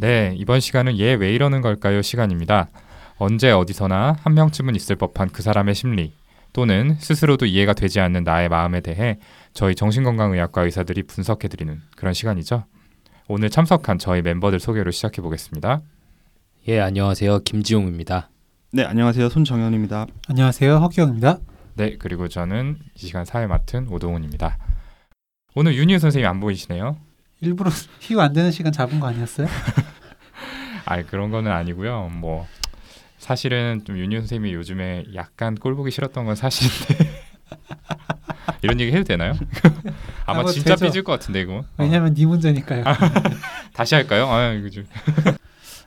네, 이번 시간은 얘 왜 이러는 걸까요 시간입니다. 언제 어디서나 한 명쯤은 있을 법한 그 사람의 심리 또는 스스로도 이해가 되지 않는 나의 마음에 대해 저희 정신건강의학과 의사들이 분석해드리는 그런 시간이죠. 오늘 참석한 저희 멤버들 소개로 시작해 보겠습니다. 예, 안녕하세요. 김지용입니다. 네, 안녕하세요. 손정현입니다. 안녕하세요. 허기영입니다. 네, 그리고 저는 이 시간 사회 맡은 오동훈입니다. 오늘 윤희 선생님 안 보이시네요. 일부러 휴 안 되는 시간 잡은 거 아니었어요? 아, 그런 거는 아니고요. 뭐 사실은 좀 윤희 선생님이 요즘에 약간 꼴 보기 싫었던 건 사실인데 이런 얘기 해도 되나요? 아마 아, 뭐 진짜 되죠. 삐질 것 같은데 이거. 어. 왜냐면 네 문제니까요. 다시 할까요? 아, 이거 좀.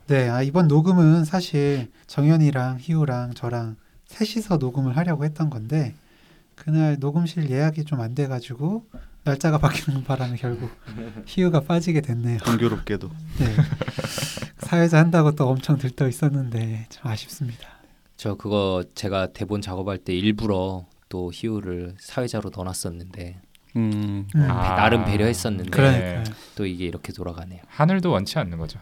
네, 아, 이번 녹음은 사실 정현이랑 희우랑 저랑 셋이서 녹음을 하려고 했던 건데 그날 녹음실 예약이 좀 안 돼가지고 날짜가 바뀌는 바람에 결국 희우가 빠지게 됐네요. 공교롭게도. 네. 사회자 한다고 또 엄청 들떠 있었는데 좀 아쉽습니다. 저 그거 제가 대본 작업할 때 일부러 또 희우를 사회자로 넣어놨었는데 음, 음, 아. 나름 배려했었는데 그러니까요. 또 이게 이렇게 돌아가네요. 하늘도 원치 않는 거죠.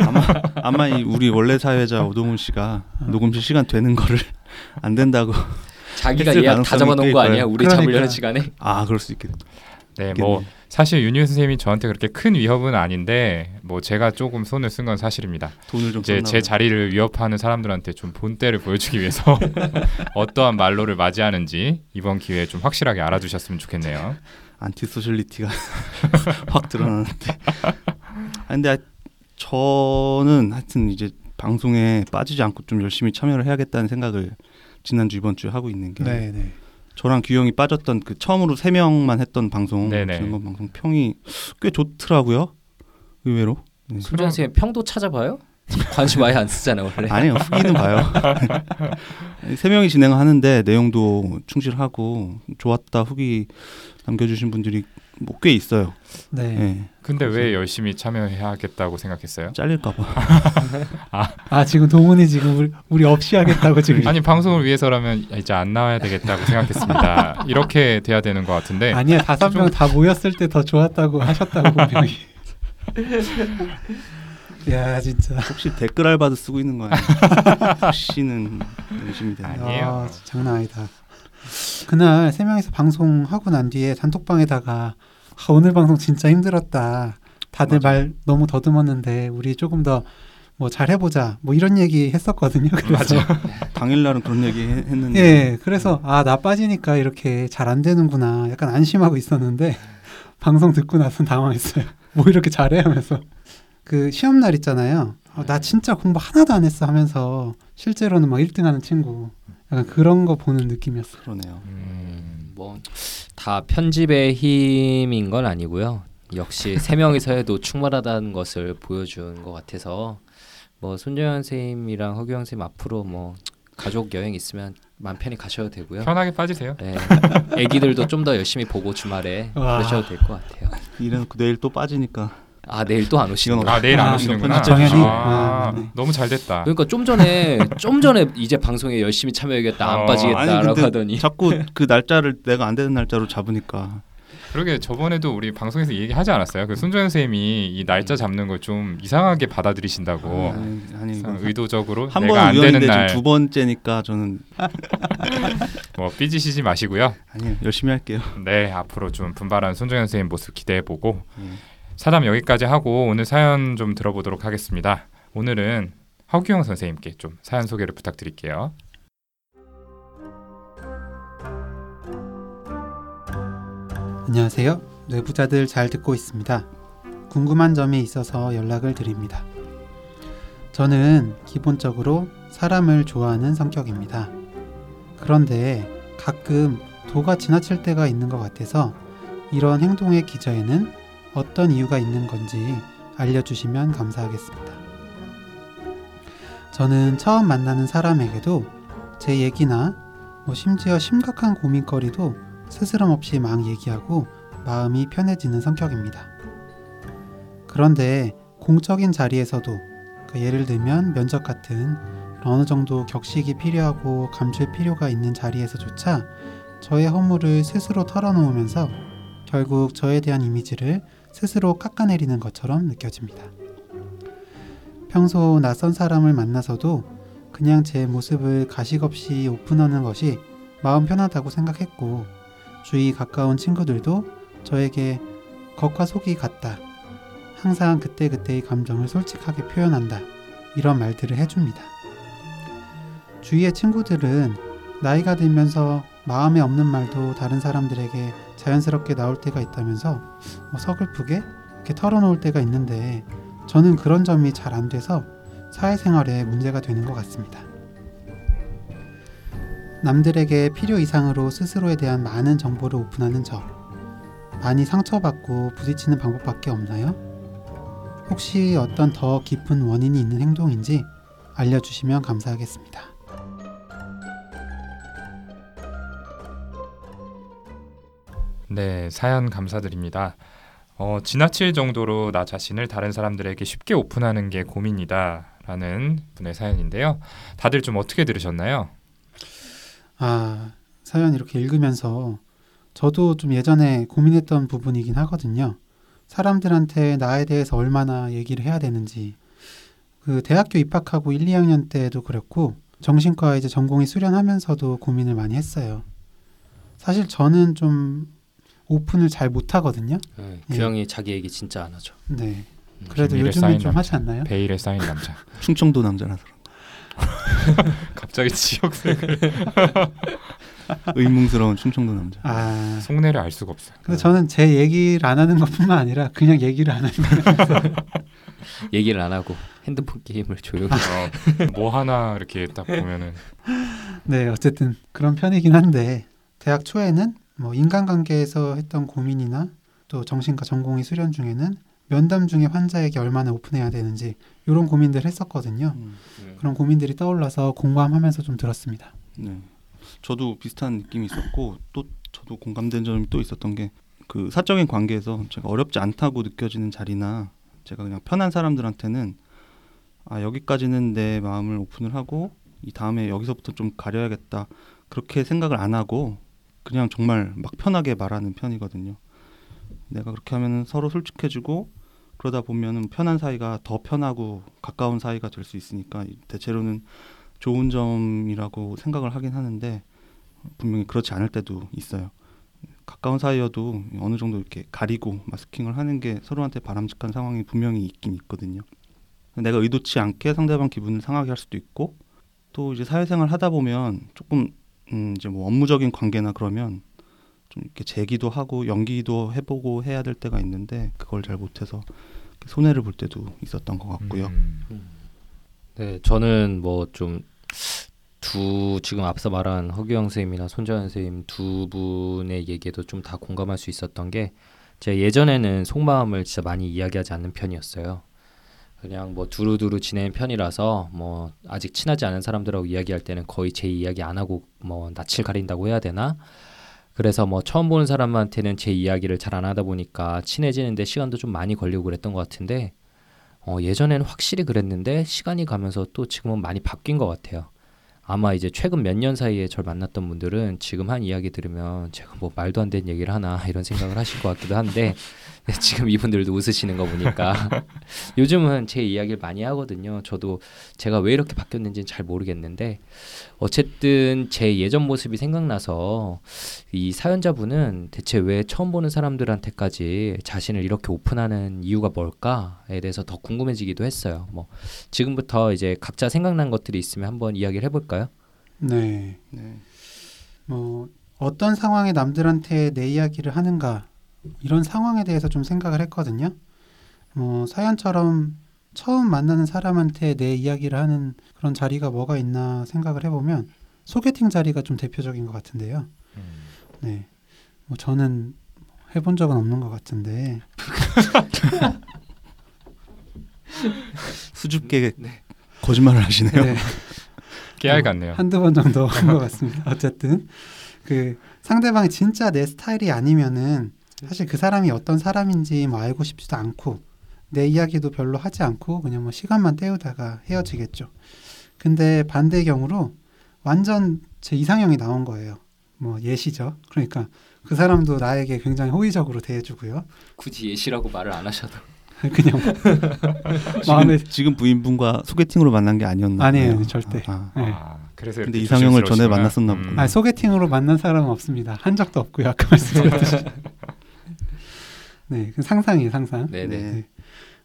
아마 아마 이 우리 원래 사회자 오동훈 씨가 어. 녹음실 시간 되는 거를 안 된다고. 자기가 예약 다 잡아놓은 꽤거 있어요. 아니야? 우리 그러니까. 잡으려는 시간에? 아, 그럴 수 있겠 네. 네, 뭐 사실 윤희 선생님이 저한테 그렇게 큰 위협은 아닌데 뭐 제가 조금 손을 쓴 건 사실입니다. 돈을 좀 이제 제. 자리를 위협하는 사람들한테 좀 본때를 보여주기 위해서 어떠한 말로를 맞이하는지 이번 기회에 좀 확실하게 알아두셨으면 좋겠네요. antisociality가 확 드러나는데. 아, 근데 하- 저는 하여튼 이제 방송에 빠지지 않고 좀 열심히 참여를 해야겠다는 생각을 지난주 이번 주에 하고 있는 게 네, 네. 저랑 규영이 빠졌던 그 처음으로 세 명만 했던 방송 네네. 지난번 방송 평이 꽤 좋더라고요. 의외로. 네. 손정 선생님 평도 찾아봐요? 관심 아예 안 쓰잖아요 원래. 아니요 후기는 봐요. 세 명이 진행하는데 내용도 충실하고 좋았다 후기 남겨주신 분들이 뭐 꽤 있어요. 네. 예. 근데 왜 열심히 참여해야겠다고 생각했어요? 잘릴까봐. 아 지금 동훈이 지금 우리, 우리 없이 하겠다고 지금 아니 방송을 위해서라면 이제 안 나와야 되겠다고 생각했습니다. 이렇게 돼야 되는 것 같은데 아니야 다섯 명 다 모였을 때 더 좋았다고 하셨다고 분명히. 야 진짜. 혹시 댓글 알바도 쓰고 있는 거 아니에요? 혹시는 열심히 되는. 아니에요. 아, 장난 아니다. 그날 세 명이서 방송하고 난 뒤에 단톡방에다가 아, 오늘 방송 진짜 힘들었다. 다들 맞아. 말 너무 더듬었는데 우리 조금 더 뭐 잘해보자. 뭐 이런 얘기 했었거든요. 그래서 당일날은 그런 얘기 해- 했는데 예, 그래서 아 나 빠지니까 이렇게 잘 안 되는구나. 약간 안심하고 있었는데 방송 듣고 나서 당황했어요. 뭐 이렇게 잘해 하면서 그 시험 날 있잖아요. 아, 나 진짜 공부 하나도 안 했어 하면서 실제로는 막 1등하는 친구. 약간 그런 거 보는 느낌이었어요. 그러네요. 음, 뭐 다 편집의 힘인 건 아니고요. 역시 세 명이서 해도 충분하다는 것을 보여준 것 같아서 뭐 손정현 선생님이랑 허규영 선생님 앞으로 뭐 가족 여행 있으면 마음 편히 가셔도 되고요. 편하게 빠지세요. 네, 애기들도 좀 더 열심히 보고 주말에 와. 그러셔도 될 것 같아요. 이래놓고 내일 또 빠지니까 아 내일 또 안 오시는 아 내일 안 아, 오시는구나. 이거 정현이? 아, 아, 네. 너무 잘 됐다. 그러니까 좀 전에 좀 전에 이제 방송에 열심히 참여하겠다 안 어, 빠지겠다라고 아니, 하더니 자꾸 그 날짜를 내가 안 되는 날짜로 잡으니까 그러게 저번에도 우리 방송에서 얘기하지 않았어요? 그 손정현 선생님이 이 날짜 잡는 걸 좀 이상하게 받아들이신다고. 아니, 아니 이거 상- 의도적으로 한 내가 번은 안 되는 우연인데 날 지금 두 번째니까 저는 뭐 삐지시지 마시고요. 아니요 열심히 할게요. 네 앞으로 좀 분발한 손정현 선생님 모습 기대해 보고 음. 사담 여기까지 하고 오늘 사연 좀 들어보도록 하겠습니다. 오늘은 허규영 선생님께 좀 사연 소개를 부탁드릴게요. 안녕하세요. 뇌부자들 잘 듣고 있습니다. 궁금한 점이 있어서 연락을 드립니다. 저는 기본적으로 사람을 좋아하는 성격입니다. 그런데 가끔 도가 지나칠 때가 있는 것 같아서 이런 행동의 기저에는 어떤 이유가 있는 건지 알려주시면 감사하겠습니다. 저는 처음 만나는 사람에게도 제 얘기나 뭐 심지어 심각한 고민거리도 스스럼 없이 막 얘기하고 마음이 편해지는 성격입니다. 그런데 공적인 자리에서도 그 예를 들면 면접 같은 어느 정도 격식이 필요하고 감출 필요가 있는 자리에서조차 저의 허물을 스스로 털어놓으면서 결국 저에 대한 이미지를 스스로 깎아내리는 것처럼 느껴집니다. 평소 낯선 사람을 만나서도 그냥 제 모습을 가식 없이 오픈하는 것이 마음 편하다고 생각했고 주위 가까운 친구들도 저에게 겉과 속이 같다. 항상 그때그때의 감정을 솔직하게 표현한다. 이런 말들을 해줍니다. 주위의 친구들은 나이가 들면서 마음에 없는 말도 다른 사람들에게 자연스럽게 나올 때가 있다면서 뭐 서글프게 이렇게 털어놓을 때가 있는데 저는 그런 점이 잘 안 돼서 사회생활에 문제가 되는 것 같습니다. 남들에게 필요 이상으로 스스로에 대한 많은 정보를 오픈하는 저 많이 상처받고 부딪히는 방법밖에 없나요? 혹시 어떤 더 깊은 원인이 있는 행동인지 알려주시면 감사하겠습니다. 네, 사연 감사드립니다. 어, 지나칠 정도로 나 자신을 다른 사람들에게 쉽게 오픈하는 게 고민이다 라는 분의 사연인데요. 다들 좀 어떻게 들으셨나요? 아, 사연 이렇게 읽으면서 저도 좀 예전에 고민했던 부분이긴 하거든요. 사람들한테 나에 대해서 얼마나 얘기를 해야 되는지. 그 대학교 입학하고 1, 2학년 때도 그랬고 정신과 이제 전공이 수련하면서도 고민을 많이 했어요. 사실 저는 좀 오픈을 잘 못하거든요. 네, 예. 규영이 자기 얘기 진짜 안 하죠. 네. 그래도 비밀에 요즘은 좀 남자. 하지 않나요? 베일에 쌓인 남자. 충청도 남자라서 갑자기 지역색을 의문스러운 충청도 남자. 아, 속내를 알 수가 없어요. 근데 저는 제 얘기를 안 하는 것뿐만 아니라 그냥 얘기를 안 하는 얘기를 안 하고 핸드폰 게임을 조용히. 어, 뭐 하나 이렇게 딱 보면은 네, 어쨌든 그런 편이긴 한데 대학 초에는 뭐 인간관계에서 했던 고민이나 또 정신과 전공의 수련 중에는 면담 중에 환자에게 얼마나 오픈해야 되는지 이런 고민들 했었거든요. 음, 그런 고민들이 떠올라서 공감하면서 좀 들었습니다. 네. 저도 비슷한 느낌이 있었고 또 저도 공감된 점이 또 있었던 게 그 사적인 관계에서 제가 어렵지 않다고 느껴지는 자리나 제가 그냥 편한 사람들한테는 아 여기까지는 내 마음을 오픈을 하고 이 다음에 여기서부터 좀 가려야겠다 그렇게 생각을 안 하고 그냥 정말 막 편하게 말하는 편이거든요. 내가 그렇게 하면 서로 솔직해지고 그러다 보면은 편한 사이가 더 편하고 가까운 사이가 될 수 있으니까 대체로는 좋은 점이라고 생각을 하긴 하는데 분명히 그렇지 않을 때도 있어요. 가까운 사이여도 어느 정도 이렇게 가리고 마스킹을 하는 게 서로한테 바람직한 상황이 분명히 있긴 있거든요. 내가 의도치 않게 상대방 기분을 상하게 할 수도 있고 또 이제 사회생활 하다 보면 조금 음 이제 뭐 업무적인 관계나 그러면 좀 이렇게 제기도 하고 연기도 해보고 해야 될 때가 있는데 그걸 잘 못해서 손해를 볼 때도 있었던 것 같고요. 음, 네, 저는 뭐 좀 두 지금 앞서 말한 허규영 선생님이나 손재현 선생님 두 분의 얘기에도 좀 다 공감할 수 있었던 게 제가 예전에는 속마음을 진짜 많이 이야기하지 않는 편이었어요. 그냥 뭐 두루두루 지내는 편이라서 뭐 아직 친하지 않은 사람들하고 이야기할 때는 거의 제 이야기 안 하고 뭐 낯을 가린다고 해야 되나? 그래서 뭐 처음 보는 사람한테는 제 이야기를 잘 안 하다 보니까 친해지는데 시간도 좀 많이 걸리고 그랬던 것 같은데 어, 예전에는 확실히 그랬는데 시간이 가면서 또 지금은 많이 바뀐 것 같아요. 아마 이제 최근 몇 년 사이에 절 만났던 분들은 지금 한 이야기 들으면 제가 뭐 말도 안 되는 얘기를 하나 이런 생각을 하실 것 같기도 한데 지금 이분들도 웃으시는 거 보니까 요즘은 제 이야기를 많이 하거든요. 저도 제가 왜 이렇게 바뀌었는지는 잘 모르겠는데 어쨌든 제 예전 모습이 생각나서 이 사연자분은 대체 왜 처음 보는 사람들한테까지 자신을 이렇게 오픈하는 이유가 뭘까에 대해서 더 궁금해지기도 했어요. 뭐 지금부터 이제 각자 생각난 것들이 있으면 한번 이야기를 해볼까요? 네, 네. 뭐 어떤 상황에 남들한테 내 이야기를 하는가 이런 상황에 대해서 좀 생각을 했거든요. 뭐 사연처럼 처음 만나는 사람한테 내 이야기를 하는 그런 자리가 뭐가 있나 생각을 해보면 소개팅 자리가 좀 대표적인 것 같은데요. 음. 네, 뭐 저는 해본 적은 없는 것 같은데 수줍게 거짓말을 하시네요. 네, 깨알 같네요. 한두 번 정도 한 것 같습니다. 어쨌든 그 상대방이 진짜 내 스타일이 아니면은 사실 그 사람이 어떤 사람인지 뭐 알고 싶지도 않고 내 이야기도 별로 하지 않고 그냥 뭐 시간만 때우다가 헤어지겠죠. 근데 반대의 경우로 완전 제 이상형이 나온 거예요. 뭐 예시죠. 그러니까 그 사람도 나에게 굉장히 호의적으로 대해주고요. 굳이 예시라고 말을 안 하셔도 그냥 마음에 지금, 지금 부인분과 소개팅으로 만난 게 아니었나 아니에요, 보네요. 절대. 아, 아. 네. 아, 그래서 근데 이렇게 이상형을 전에. 만났었나 음. 보구나. 아, 소개팅으로 만난 사람은 없습니다. 한 적도 없고요. 아까 말씀드렸듯이. 네, 그 상상이에요, 상상. 네네. 네.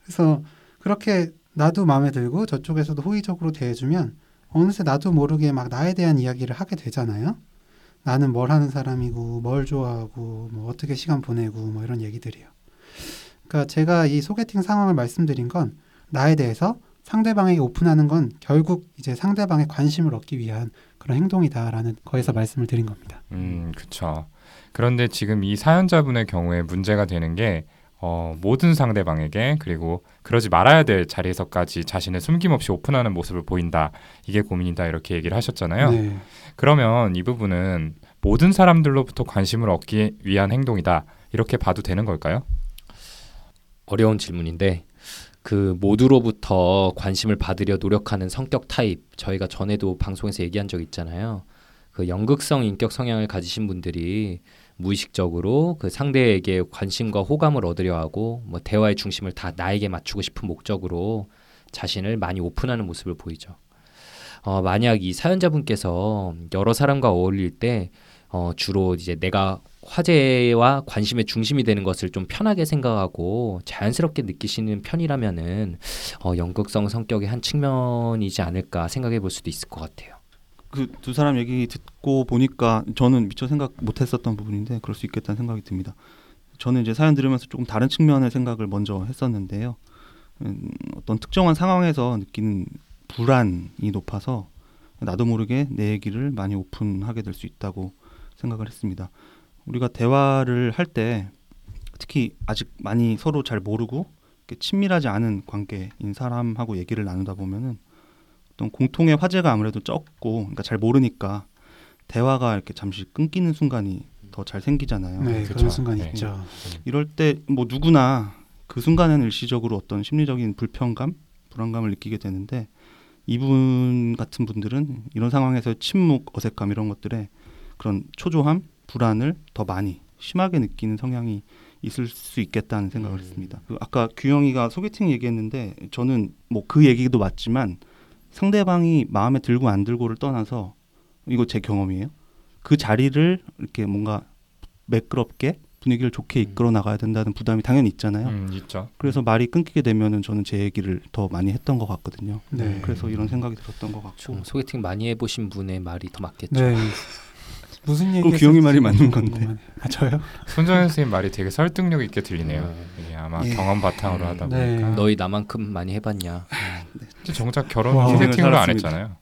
그래서 그렇게 나도 마음에 들고 저쪽에서도 호의적으로 대해주면 어느새 나도 모르게 막 나에 대한 이야기를 하게 되잖아요. 나는 뭘 하는 사람이고 뭘 좋아하고 뭐 어떻게 시간 보내고 뭐 이런 얘기들이요. 그러니까 제가 이 소개팅 상황을 말씀드린 건 나에 대해서 상대방에게 오픈하는 건 결국 이제 상대방의 관심을 얻기 위한 그런 행동이다라는 거에서 말씀을 드린 겁니다. 음, 그렇죠. 그런데 지금 이 사연자분의 경우에 문제가 되는 게 어, 모든 상대방에게 그리고 그러지 말아야 될 자리에서까지 자신을 숨김없이 오픈하는 모습을 보인다. 이게 고민이다. 이렇게 얘기를 하셨잖아요. 네. 그러면 이 부분은 모든 사람들로부터 관심을 얻기 위한 행동이다. 이렇게 봐도 되는 걸까요? 어려운 질문인데 그 모두로부터 관심을 받으려 노력하는 성격 타입 저희가 전에도 방송에서 얘기한 적 있잖아요. 그 연극성 인격 성향을 가지신 분들이 무의식적으로 그 상대에게 관심과 호감을 얻으려 하고 뭐 대화의 중심을 다 나에게 맞추고 싶은 목적으로 자신을 많이 오픈하는 모습을 보이죠. 어, 만약 이 사연자분께서 여러 사람과 어울릴 때 어, 주로 이제 내가 화제와 관심의 중심이 되는 것을 좀 편하게 생각하고 자연스럽게 느끼시는 편이라면은 어, 연극성 성격의 한 측면이지 않을까 생각해 볼 수도 있을 것 같아요. 그 두 사람 얘기 듣고 보니까 저는 미처 생각 못 했었던 부분인데 그럴 수 있겠다는 생각이 듭니다. 저는 이제 사연 들으면서 조금 다른 측면의 생각을 먼저 했었는데요. 음, 어떤 특정한 상황에서 느끼는 불안이 높아서 나도 모르게 내 얘기를 많이 오픈하게 될 수 있다고 생각을 했습니다. 우리가 대화를 할 때 특히 아직 많이 서로 잘 모르고 친밀하지 않은 관계인 사람하고 얘기를 나누다 보면은 어떤 공통의 화제가 아무래도 적고 그러니까 잘 모르니까 대화가 이렇게 잠시 끊기는 순간이 더 잘 생기잖아요. 네, 그쵸. 그런 순간이 네. 있죠. 이럴 때 뭐 누구나 그 순간에는 일시적으로 어떤 심리적인 불편감, 불안감을 느끼게 되는데 이분 같은 분들은 이런 상황에서 침묵, 어색감 이런 것들에 그런 초조함, 불안을 더 많이 심하게 느끼는 성향이 있을 수 있겠다는 생각을 음. 했습니다. 그 아까 규영이가 소개팅 얘기했는데 저는 뭐 그 얘기도 맞지만 상대방이 마음에 들고 안 들고를 떠나서 이거 제 경험이에요. 그 자리를 이렇게 뭔가 매끄럽게 분위기를 좋게 이끌어 나가야 된다는 부담이 당연히 있잖아요. 음, 있죠. 그래서 말이 끊기게 되면은 저는 제 얘기를 더 많이 했던 것 같거든요. 네. 그래서 이런 생각이 들었던 것 같고. 좀 소개팅 많이 해보신 분의 말이 더 맞겠죠. 네. 무슨 얘기? 그럼 규영이 말이 맞는 건데. 아 저요? 손정현 선생님 말이 되게 설득력 있게 들리네요. 음. 이게 아마 예. 경험 바탕으로 음. 하다 네. 보니까 너희 나만큼 많이 해봤냐? 근데 정작 결혼 와. 소개팅으로 안. 했잖아요.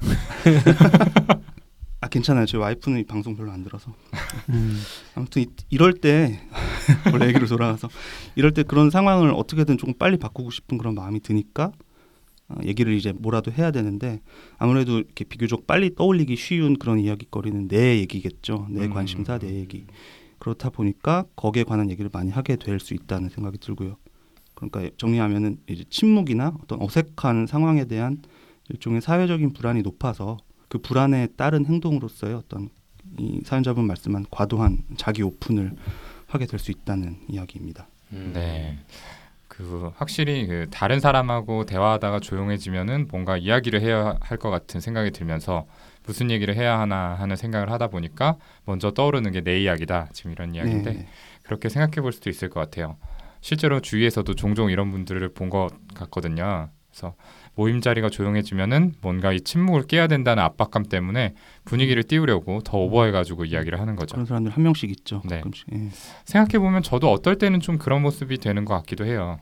아 괜찮아요. 제 와이프는 이 방송 별로 안 들어서. 음. 아무튼 이, 이럴 때 원래 얘기로 돌아가서 이럴 때 그런 상황을 어떻게든 조금 빨리 바꾸고 싶은 그런 마음이 드니까 어, 얘기를 이제 뭐라도 해야 되는데 아무래도 이렇게 비교적 빨리 떠올리기 쉬운 그런 이야기거리는 내 얘기겠죠. 내 음. 관심사, 내 얘기. 그렇다 보니까 거기에 관한 얘기를 많이 하게 될 수 있다는 생각이 들고요. 그러니까 정리하면은 이제 침묵이나 어떤 어색한 상황에 대한 일종의 사회적인 불안이 높아서 그 불안에 따른 행동으로서의 어떤 이 사연자분 말씀한 과도한 자기 오픈을 하게 될 수 있다는 이야기입니다. 음. 네. 그 확실히 그 다른 사람하고 대화하다가 조용해지면은 뭔가 이야기를 해야 할 것 같은 생각이 들면서 무슨 얘기를 해야 하나 하는 생각을 하다 보니까 먼저 떠오르는 게 내 이야기다. 지금 이런 이야기인데 네. 그렇게 생각해 볼 수도 있을 것 같아요. 실제로 주위에서도 종종 이런 분들을 본 것 같거든요. 그래서 모임 자리가 조용해지면은 뭔가 이 침묵을 깨야 된다는 압박감 때문에 분위기를 띄우려고 더 오버해가지고 이야기를 하는 거죠. 그런 사람들 한 명씩 있죠. 네. 예. 생각해 보면 저도 어떨 때는 좀 그런 모습이 되는 것 같기도 해요.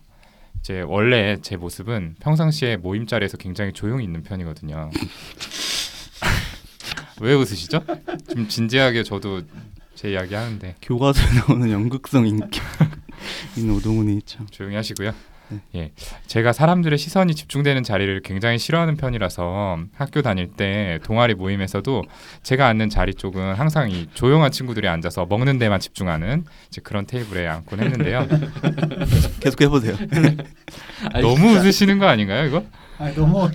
이제 원래 제 모습은 평상시에 모임 자리에서 굉장히 조용히 있는 편이거든요. 왜 웃으시죠? 좀 진지하게 저도 제 이야기 하는데 교과서에 나오는 연극성 인격 있는 오동훈이 참. 조용히 하시고요. 네. 예, 제가 사람들의 시선이 집중되는 자리를 굉장히 싫어하는 편이라서 학교 다닐 때 동아리 모임에서도 제가 앉는 자리 쪽은 항상 이 조용한 친구들이 앉아서 먹는 데만 집중하는 이제 그런 테이블에 앉곤 했는데요. 계속 해보세요. 아니, 너무 웃으시는 거 아닌가요, 이거? 아 너무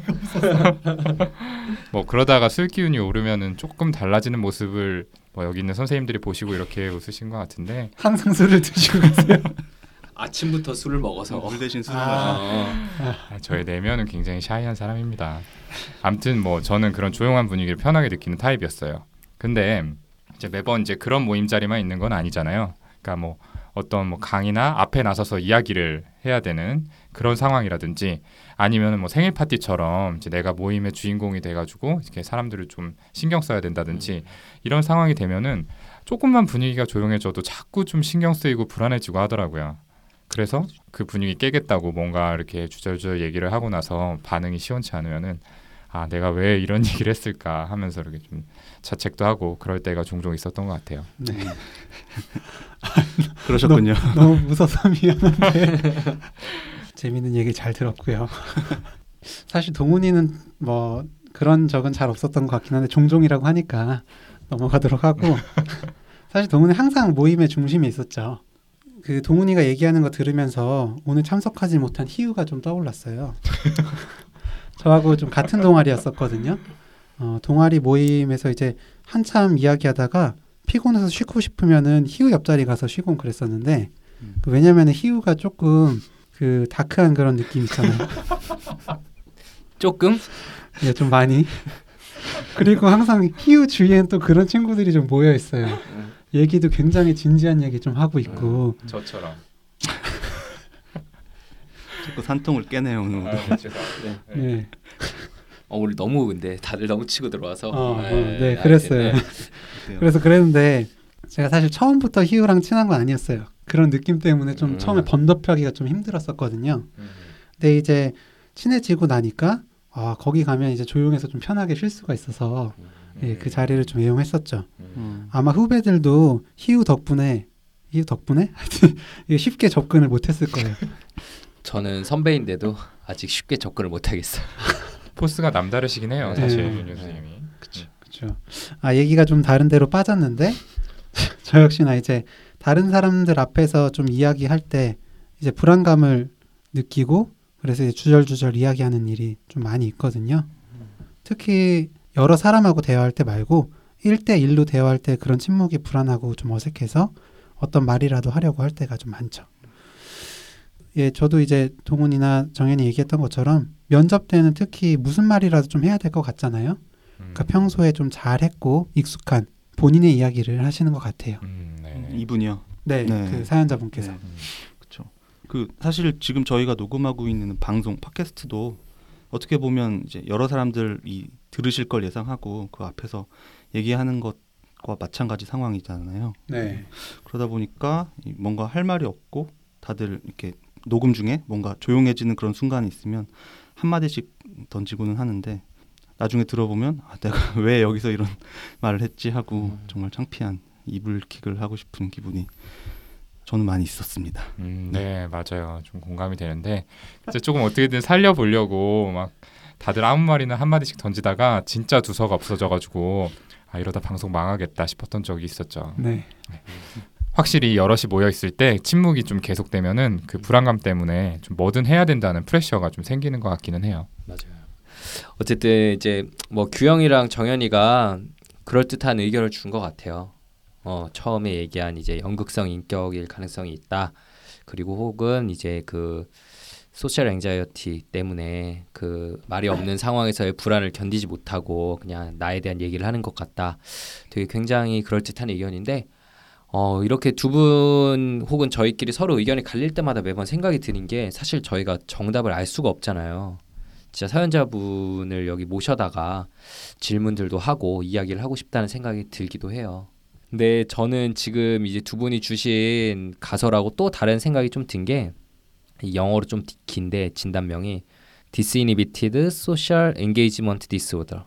뭐 그러다가 술 기운이 오르면은 조금 달라지는 모습을 뭐 여기 있는 선생님들이 보시고 이렇게 웃으신 것 같은데 항상 술을 드시고 계세요. 아침부터 술을 먹어서 물 대신 술을 아. 마셔. 어, 아, 저의 내면은 굉장히 샤이한 사람입니다. 아무튼 뭐 저는 그런 조용한 분위기를 편하게 느끼는 타입이었어요. 근데 이제 매번 이제 그런 모임 자리만 있는 건 아니잖아요. 그러니까 뭐 어떤 뭐 강의나 앞에 나서서 이야기를 해야 되는 그런 상황이라든지 아니면 뭐 생일 파티처럼 이제 내가 모임의 주인공이 돼가지고 이렇게 사람들을 좀 신경 써야 된다든지 이런 상황이 되면은 조금만 분위기가 조용해져도 자꾸 좀 신경 쓰이고 불안해지고 하더라고요. 그래서 그 분위기 깨겠다고 뭔가 이렇게 주저주저 얘기를 하고 나서 반응이 시원치 않으면은 아 내가 왜 이런 얘기를 했을까 하면서 이렇게 좀 자책도 하고 그럴 때가 종종 있었던 것 같아요. 네. 그러셨군요. 너무 무서워서 미안한데 재밌는 얘기 잘 들었고요. 사실 동훈이는 뭐 그런 적은 잘 없었던 것 같긴 한데 종종이라고 하니까 넘어가도록 하고 사실 동훈이 항상 모임의 중심에 있었죠. 그 동훈이가 얘기하는 거 들으면서 오늘 참석하지 못한 희우가 좀 떠올랐어요. 저하고 좀 같은 동아리였었거든요. 어, 동아리 모임에서 이제 한참 이야기하다가 피곤해서 쉬고 싶으면은 희우 옆자리 가서 쉬고 그랬었는데 음. 그 왜냐면은 희우가 조금 그 다크한 그런 느낌 있잖아요. 조금 예, 좀 많이. 그리고 항상 희우 주위엔 또 그런 친구들이 좀 모여 있어요. 얘기도 굉장히 진지한 얘기 좀 하고 있고. 저처럼. 자꾸 산통을 깨네요 오늘. 네. 어, 우리 너무 근데 다들 너무 치고 들어와서 어, 어, 네, 네, 아, 그랬어요. 네. 그래서 그랬는데 제가 사실 처음부터 희우랑 친한 건 아니었어요. 그런 느낌 때문에 좀 음. 처음에 번덮하기가 좀 힘들었었거든요. 근데 이제 친해지고 나니까 아 거기 가면 이제 조용해서 좀 편하게 쉴 수가 있어서 예, 그 자리를 좀 애용했었죠. 음. 아마 후배들도 희우 덕분에 희우 덕분에 쉽게 접근을 못했을 거예요. 저는 선배인데도 아직 쉽게 접근을 못 하겠어요. 포스가 남다르시긴 해요, 네. 사실 네. 윤 교수님이. 그렇죠. 아 얘기가 좀 다른 데로 빠졌는데 저 역시나 이제 다른 사람들 앞에서 좀 이야기할 때 이제 불안감을 느끼고 그래서 이제 주절주절 이야기하는 일이 좀 많이 있거든요. 특히 여러 사람하고 대화할 때 말고 1대1로 대화할 때 그런 침묵이 불안하고 좀 어색해서 어떤 말이라도 하려고 할 때가 좀 많죠. 예, 저도 이제 동훈이나 정현이 얘기했던 것처럼 면접 때는 특히 무슨 말이라도 좀 해야 될 것 같잖아요. 음. 그러니까 평소에 좀 잘했고 익숙한 본인의 이야기를 하시는 것 같아요. 음, 네. 이분이요. 네, 네. 그 사연자분께서. 네. 그렇죠. 그 사실 지금 저희가 녹음하고 있는 방송 팟캐스트도 어떻게 보면 이제 여러 사람들이 들으실 걸 예상하고 그 앞에서 얘기하는 것과 마찬가지 상황이잖아요. 네, 그러다 보니까 이 뭔가 할 말이 없고 다들 이렇게 녹음 중에 뭔가 조용해지는 그런 순간이 있으면 한 마디씩 던지고는 하는데 나중에 들어보면 아, 내가 왜 여기서 이런 말을 했지 하고 음. 정말 창피한 이불킥을 하고 싶은 기분이 저는 많이 있었습니다. 음, 네, 맞아요. 좀 공감이 되는데 이제 조금 어떻게든 살려보려고 막 다들 아무 말이나 한 마디씩 던지다가 진짜 두서가 없어져가지고 아 이러다 방송 망하겠다 싶었던 적이 있었죠. 네, 확실히 여럿이 모여 있을 때 침묵이 좀 계속되면은 그 불안감 때문에 좀 뭐든 해야 된다는 프레셔가 좀 생기는 것 같기는 해요. 맞아요. 어쨌든 이제 뭐 규영이랑 정현이가 그럴 듯한 의견을 준 것 같아요. 어 처음에 얘기한 이제 연극성 인격일 가능성이 있다. 그리고 혹은 이제 그 소셜 앵자이어티 때문에 그 말이 없는 상황에서의 불안을 견디지 못하고 그냥 나에 대한 얘기를 하는 것 같다. 되게 굉장히 그럴 듯한 의견인데 어 이렇게 두 분 혹은 저희끼리 서로 의견이 갈릴 때마다 매번 생각이 드는 게 사실 저희가 정답을 알 수가 없잖아요. 진짜 사연자분을 여기 모셔다가 질문들도 하고 이야기를 하고 싶다는 생각이 들기도 해요. 근데 저는 지금 이제 두 분이 주신 가설하고 또 다른 생각이 좀 든 게 영어로 좀 긴데 진단명이 Disinhibited Social Engagement Disorder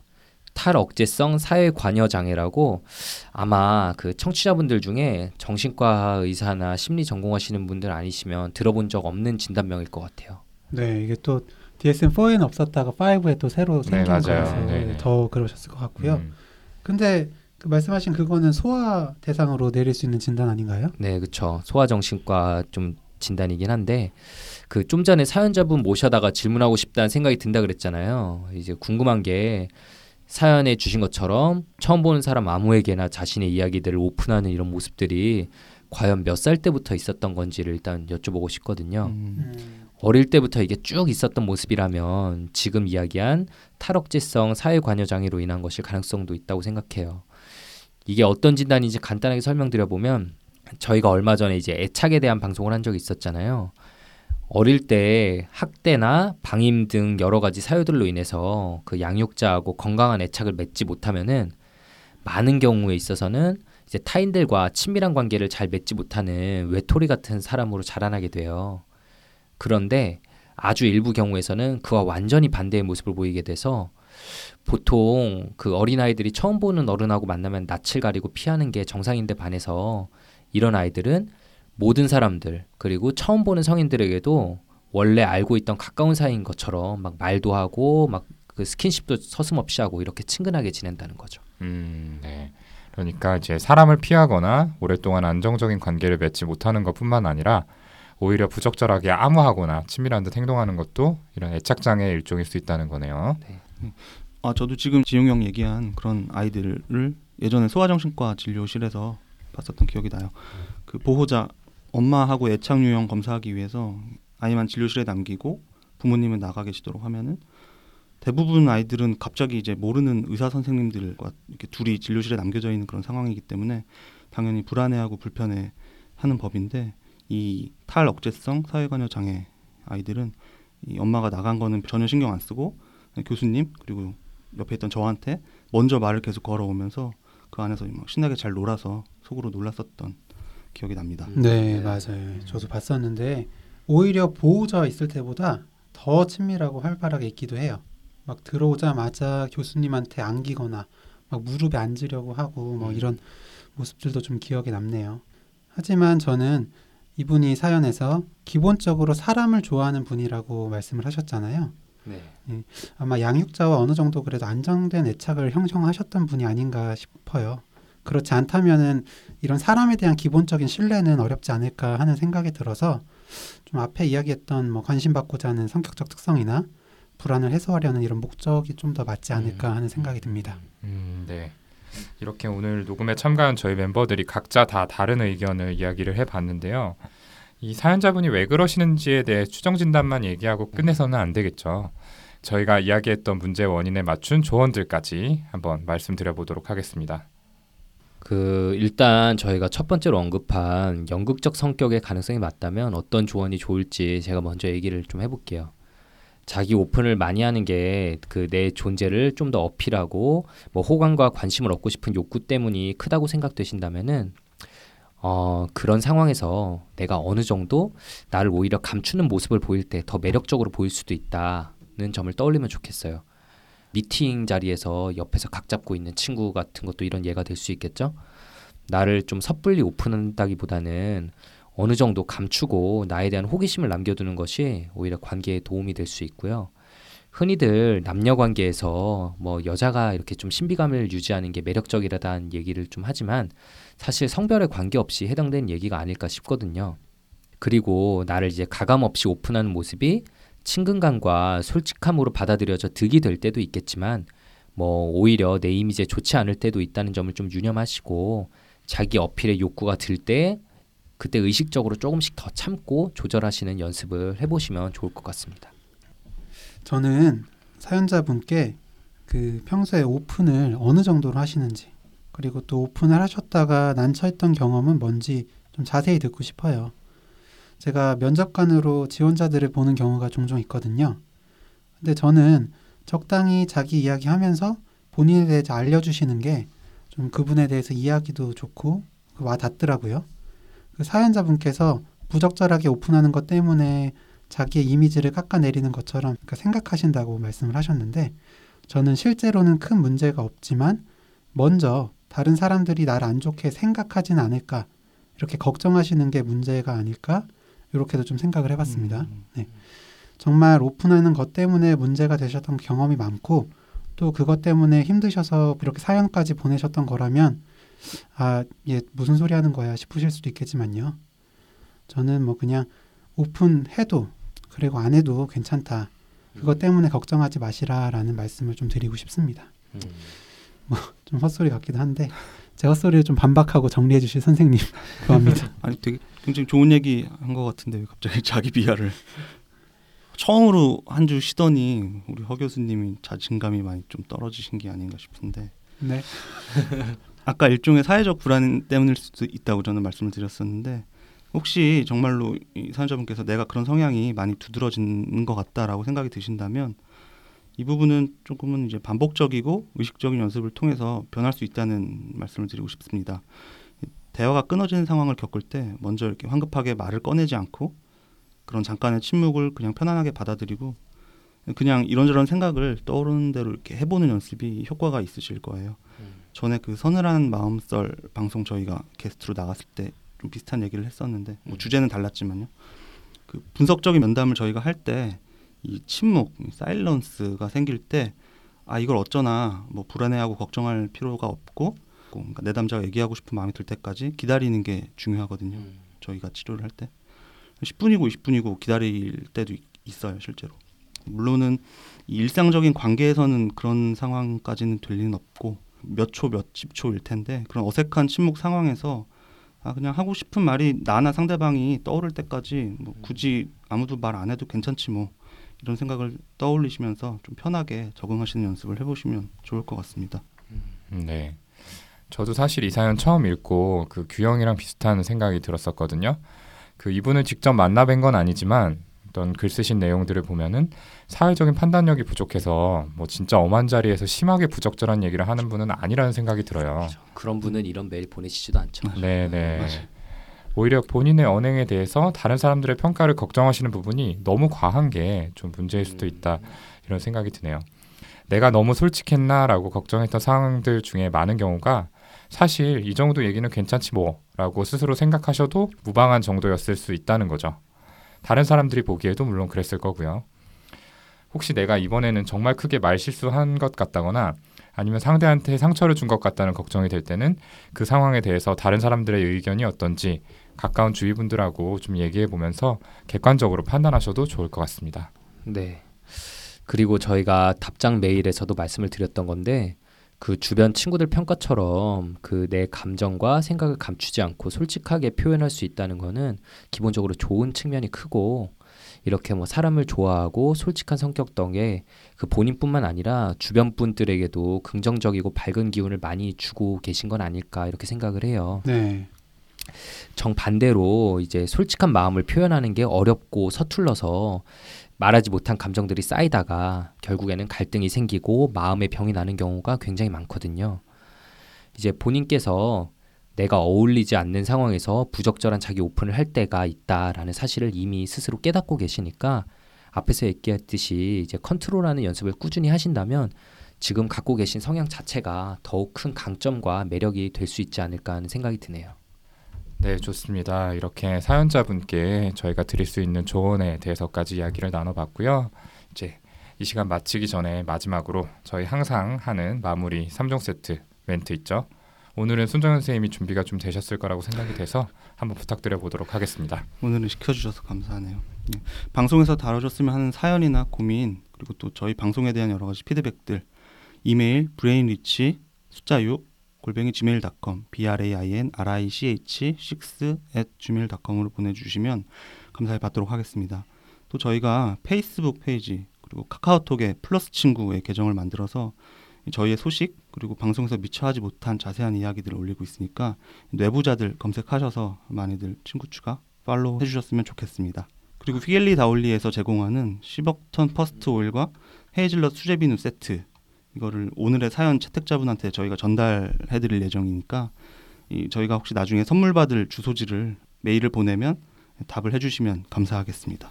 탈억제성 사회 관여 장애라고 아마 그 청취자분들 중에 정신과 의사나 심리 전공하시는 분들 아니시면 들어본 적 없는 진단명일 것 같아요. 네 이게 또 DSM-4에는 없었다가 5에 또 새로 네, 생긴 맞아요. 거라서 네, 네. 더 그러셨을 것 같고요. 음, 근데 그 말씀하신 그거는 소아 대상으로 내릴 수 있는 진단 아닌가요? 네, 그렇죠. 소아정신과 좀 진단이긴 한데 그 좀 전에 사연자분 모셔다가 질문하고 싶다는 생각이 든다 그랬잖아요. 이제 궁금한 게 사연에 주신 것처럼 처음 보는 사람 아무에게나 자신의 이야기들을 오픈하는 이런 모습들이 과연 몇 살 때부터 있었던 건지를 일단 여쭤보고 싶거든요. 음. 음. 어릴 때부터 이게 쭉 있었던 모습이라면 지금 이야기한 탈억제성 사회관여 장애로 인한 것일 가능성도 있다고 생각해요. 이게 어떤 진단인지 간단하게 설명드려 보면 저희가 얼마 전에 이제 애착에 대한 방송을 한 적이 있었잖아요. 어릴 때 학대나 방임 등 여러 가지 사유들로 인해서 그 양육자하고 건강한 애착을 맺지 못하면은 많은 경우에 있어서는 이제 타인들과 친밀한 관계를 잘 맺지 못하는 외톨이 같은 사람으로 자라나게 돼요. 그런데 아주 일부 경우에서는 그와 완전히 반대의 모습을 보이게 돼서 보통 그 어린아이들이 처음 보는 어른하고 만나면 낯을 가리고 피하는 게 정상인데 반해서 이런 아이들은 모든 사람들 그리고 처음 보는 성인들에게도 원래 알고 있던 가까운 사이인 것처럼 막 말도 하고 막 그 스킨십도 서슴없이 하고 이렇게 친근하게 지낸다는 거죠. 음, 네. 그러니까 이제 사람을 피하거나 오랫동안 안정적인 관계를 맺지 못하는 것뿐만 아니라 오히려 부적절하게 암호하거나 친밀한 듯 행동하는 것도 이런 애착 장애의 일종일 수 있다는 거네요. 아 저도 지금 지용 형 얘기한 그런 아이들을 예전에 소아정신과 진료실에서 봤었던 기억이 나요. 그 보호자 엄마하고 애착 유형 검사하기 위해서 아이만 진료실에 남기고 부모님은 나가 계시도록 하면은 대부분 아이들은 갑자기 이제 모르는 의사 선생님들과 이렇게 둘이 진료실에 남겨져 있는 그런 상황이기 때문에 당연히 불안해하고 불편해 하는 법인데 이 탈억제성 사회관여 장애 아이들은 이 엄마가 나간 거는 전혀 신경 안 쓰고 교수님 그리고 옆에 있던 저한테 먼저 말을 계속 걸어오면서 그 안에서 막 신나게 잘 놀아서 속으로 놀랐었던 기억이 납니다. 네, 맞아요. 저도 봤었는데 오히려 보호자 있을 때보다 더 친밀하고 활발하게 있기도 해요. 막 들어오자마자 교수님한테 안기거나 막 무릎에 앉으려고 하고 뭐 이런 모습들도 좀 기억에 남네요. 하지만 저는 이분이 사연에서 기본적으로 사람을 좋아하는 분이라고 말씀을 하셨잖아요. 네. 아마 양육자와 어느 정도 그래도 안정된 애착을 형성하셨던 분이 아닌가 싶어요. 그렇지 않다면은 이런 사람에 대한 기본적인 신뢰는 어렵지 않을까 하는 생각이 들어서 좀 앞에 이야기했던 뭐 관심 받고자 하는 성격적 특성이나 불안을 해소하려는 이런 목적이 좀 더 맞지 않을까 하는 생각이 듭니다. 음, 네. 이렇게 오늘 녹음에 참가한 저희 멤버들이 각자 다 다른 의견을 이야기를 해봤는데요. 이 사연자분이 왜 그러시는지에 대해 추정 진단만 얘기하고 끝내서는 안 되겠죠. 저희가 이야기했던 문제 원인에 맞춘 조언들까지 한번 말씀드려 보도록 하겠습니다. 그 일단 저희가 첫 번째로 언급한 연극적 성격의 가능성이 맞다면 어떤 조언이 좋을지 제가 먼저 얘기를 좀 해볼게요. 자기 오픈을 많이 하는 게 그 내 존재를 좀 더 어필하고 뭐 호감과 관심을 얻고 싶은 욕구 때문이 크다고 생각되신다면은 어 그런 상황에서 내가 어느 정도 나를 오히려 감추는 모습을 보일 때 더 매력적으로 보일 수도 있다는 점을 떠올리면 좋겠어요. 미팅 자리에서 옆에서 각 잡고 있는 친구 같은 것도 이런 예가 될 수 있겠죠. 나를 좀 섣불리 오픈한다기보다는 어느 정도 감추고 나에 대한 호기심을 남겨두는 것이 오히려 관계에 도움이 될 수 있고요. 흔히들 남녀 관계에서 뭐 여자가 이렇게 좀 신비감을 유지하는 게 매력적이라다는 얘기를 좀 하지만 사실 성별에 관계없이 해당되는 얘기가 아닐까 싶거든요. 그리고 나를 이제 가감 없이 오픈하는 모습이 친근감과 솔직함으로 받아들여져 득이 될 때도 있겠지만 뭐 오히려 내 이미지에 좋지 않을 때도 있다는 점을 좀 유념하시고 자기 어필의 욕구가 들 때 그때 의식적으로 조금씩 더 참고 조절하시는 연습을 해보시면 좋을 것 같습니다. 저는 사연자분께 그 평소에 오픈을 어느 정도로 하시는지 그리고 또 오픈을 하셨다가 난처했던 경험은 뭔지 좀 자세히 듣고 싶어요. 제가 면접관으로 지원자들을 보는 경우가 종종 있거든요. 근데 저는 적당히 자기 이야기 하면서 본인에 대해서 알려주시는 게 좀 그분에 대해서 이야기도 좋고 와 닿더라고요. 그 사연자분께서 부적절하게 오픈하는 것 때문에 자기의 이미지를 깎아내리는 것처럼 그러니까 생각하신다고 말씀을 하셨는데 저는 실제로는 큰 문제가 없지만 먼저 다른 사람들이 나를 안 좋게 생각하진 않을까 이렇게 걱정하시는 게 문제가 아닐까 이렇게도 좀 생각을 해봤습니다. 네. 정말 오픈하는 것 때문에 문제가 되셨던 경험이 많고 또 그것 때문에 힘드셔서 이렇게 사연까지 보내셨던 거라면 아, 얘 무슨 소리 하는 거야 싶으실 수도 있겠지만요. 저는 뭐 그냥 오픈해도 그리고 안 해도 괜찮다. 그것 때문에 걱정하지 마시라라는 말씀을 좀 드리고 싶습니다. 음. 좀 헛소리 같기도 한데 제 헛소리를 좀 반박하고 정리해 주실 선생님 구합니다. 아니 되게 굉장히 좋은 얘기 한 것 같은데 왜 갑자기 자기 비하를 처음으로 한 주 쉬더니 우리 허 교수님이 자신감이 많이 좀 떨어지신 게 아닌가 싶은데 네. 아까 일종의 사회적 불안 때문일 수도 있다고 저는 말씀을 드렸었는데 혹시 정말로 이 사연자분께서 내가 그런 성향이 많이 두드러지는 것 같다라고 생각이 드신다면 이 부분은 조금은 이제 반복적이고 의식적인 연습을 통해서 변할 수 있다는 말씀을 드리고 싶습니다. 대화가 끊어지는 상황을 겪을 때 먼저 이렇게 황급하게 말을 꺼내지 않고 그런 잠깐의 침묵을 그냥 편안하게 받아들이고 그냥 이런저런 생각을 떠오르는 대로 이렇게 해보는 연습이 효과가 있으실 거예요. 전에 그 서늘한 마음썰 방송 저희가 게스트로 나갔을 때 좀 비슷한 얘기를 했었는데 뭐 음. 주제는 달랐지만요. 그 분석적인 면담을 저희가 할 때 이 침묵, 이 사일런스가 생길 때 아 이걸 어쩌나 뭐 불안해하고 걱정할 필요가 없고 그러니까 내담자가 얘기하고 싶은 마음이 들 때까지 기다리는 게 중요하거든요. 음. 저희가 치료를 할 때 10분이고 20분이고 기다릴 때도 있- 있어요 실제로 물론은 이 일상적인 관계에서는 그런 상황까지는 될 리는 없고 몇 초 몇 십 초일 텐데 그런 어색한 침묵 상황에서 아 그냥 하고 싶은 말이 나나 상대방이 떠오를 때까지 뭐 굳이 아무도 말 안 해도 괜찮지 뭐 이런 생각을 떠올리시면서 좀 편하게 적응하시는 연습을 해보시면 좋을 것 같습니다. 음, 네. 저도 사실 이 사연 처음 읽고 그 규영이랑 비슷한 생각이 들었었거든요. 그 이분을 직접 만나 뵌 건 아니지만 어떤 글 쓰신 내용들을 보면은 사회적인 판단력이 부족해서 뭐 진짜 엄한 자리에서 심하게 부적절한 얘기를 하는 분은 아니라는 생각이 들어요. 그렇죠. 그런 분은 이런 메일 보내시지도 않죠. 네, 네. 오히려 본인의 언행에 대해서 다른 사람들의 평가를 걱정하시는 부분이 너무 과한 게 좀 문제일 수도 있다 이런 생각이 드네요. 내가 너무 솔직했나라고 걱정했던 상황들 중에 많은 경우가 사실 이 정도 얘기는 괜찮지 뭐라고 스스로 생각하셔도 무방한 정도였을 수 있다는 거죠. 다른 사람들이 보기에도 물론 그랬을 거고요. 혹시 내가 이번에는 정말 크게 말 실수한 것 같다거나 아니면 상대한테 상처를 준 것 같다는 걱정이 될 때는 그 상황에 대해서 다른 사람들의 의견이 어떤지 가까운 주위 분들하고 좀 얘기해 보면서 객관적으로 판단하셔도 좋을 것 같습니다. 네. 그리고 저희가 답장 메일에서도 말씀을 드렸던 건데 그 주변 친구들 평가처럼 그 내 감정과 생각을 감추지 않고 솔직하게 표현할 수 있다는 거는 기본적으로 좋은 측면이 크고 이렇게 뭐 사람을 좋아하고 솔직한 성격 덕에 그 본인뿐만 아니라 주변 분들에게도 긍정적이고 밝은 기운을 많이 주고 계신 건 아닐까 이렇게 생각을 해요. 네. 정반대로 이제 솔직한 마음을 표현하는 게 어렵고 서툴러서 말하지 못한 감정들이 쌓이다가 결국에는 갈등이 생기고 마음의 병이 나는 경우가 굉장히 많거든요. 이제 본인께서 내가 어울리지 않는 상황에서 부적절한 자기 오픈을 할 때가 있다라는 사실을 이미 스스로 깨닫고 계시니까 앞에서 얘기했듯이 이제 컨트롤하는 연습을 꾸준히 하신다면 지금 갖고 계신 성향 자체가 더욱 큰 강점과 매력이 될 수 있지 않을까 하는 생각이 드네요. 네, 좋습니다. 이렇게 사연자분께 저희가 드릴 수 있는 조언에 대해서까지 이야기를 나눠봤고요. 이제 이 시간 마치기 전에 마지막으로 저희 항상 하는 마무리 3종 세트 멘트 있죠. 오늘은 손정현 선생님이 준비가 좀 되셨을 거라고 생각이 돼서 한번 부탁드려 보도록 하겠습니다. 오늘은 시켜주셔서 감사하네요. 예. 방송에서 다뤄줬으면 하는 사연이나 고민 그리고 또 저희 방송에 대한 여러 가지 피드백들 이메일 브레인리치 숫자 6 골뱅이 gmail.com b r a i n r i c h 6 at gmail.com으로 보내주시면 감사히 받도록 하겠습니다. 또 저희가 페이스북 페이지 그리고 카카오톡에 플러스 친구의 계정을 만들어서 저희의 소식 그리고 방송에서 미처 하지 못한 자세한 이야기들을 올리고 있으니까 뇌부자들 검색하셔서 많이들 친구 추가 팔로우 해주셨으면 좋겠습니다. 그리고 휘겔리 다올리에서 제공하는 10억 턴 퍼스트 오일과 헤이즐넛 수제 비누 세트 이거를 오늘의 사연 채택자분한테 저희가 전달해드릴 예정이니까 이 저희가 혹시 나중에 선물 받을 주소지를 메일을 보내면 답을 해주시면 감사하겠습니다.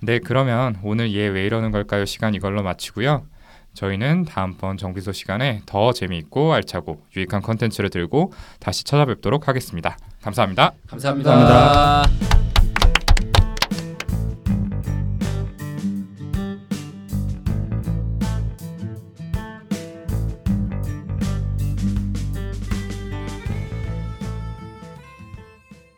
네, 그러면 오늘 얘 왜 이러는 걸까요? 시간 이걸로 마치고요. 저희는 다음번 정비소 시간에 더 재미있고 알차고 유익한 컨텐츠를 들고 다시 찾아뵙도록 하겠습니다. 감사합니다. 감사합니다. 감사합니다.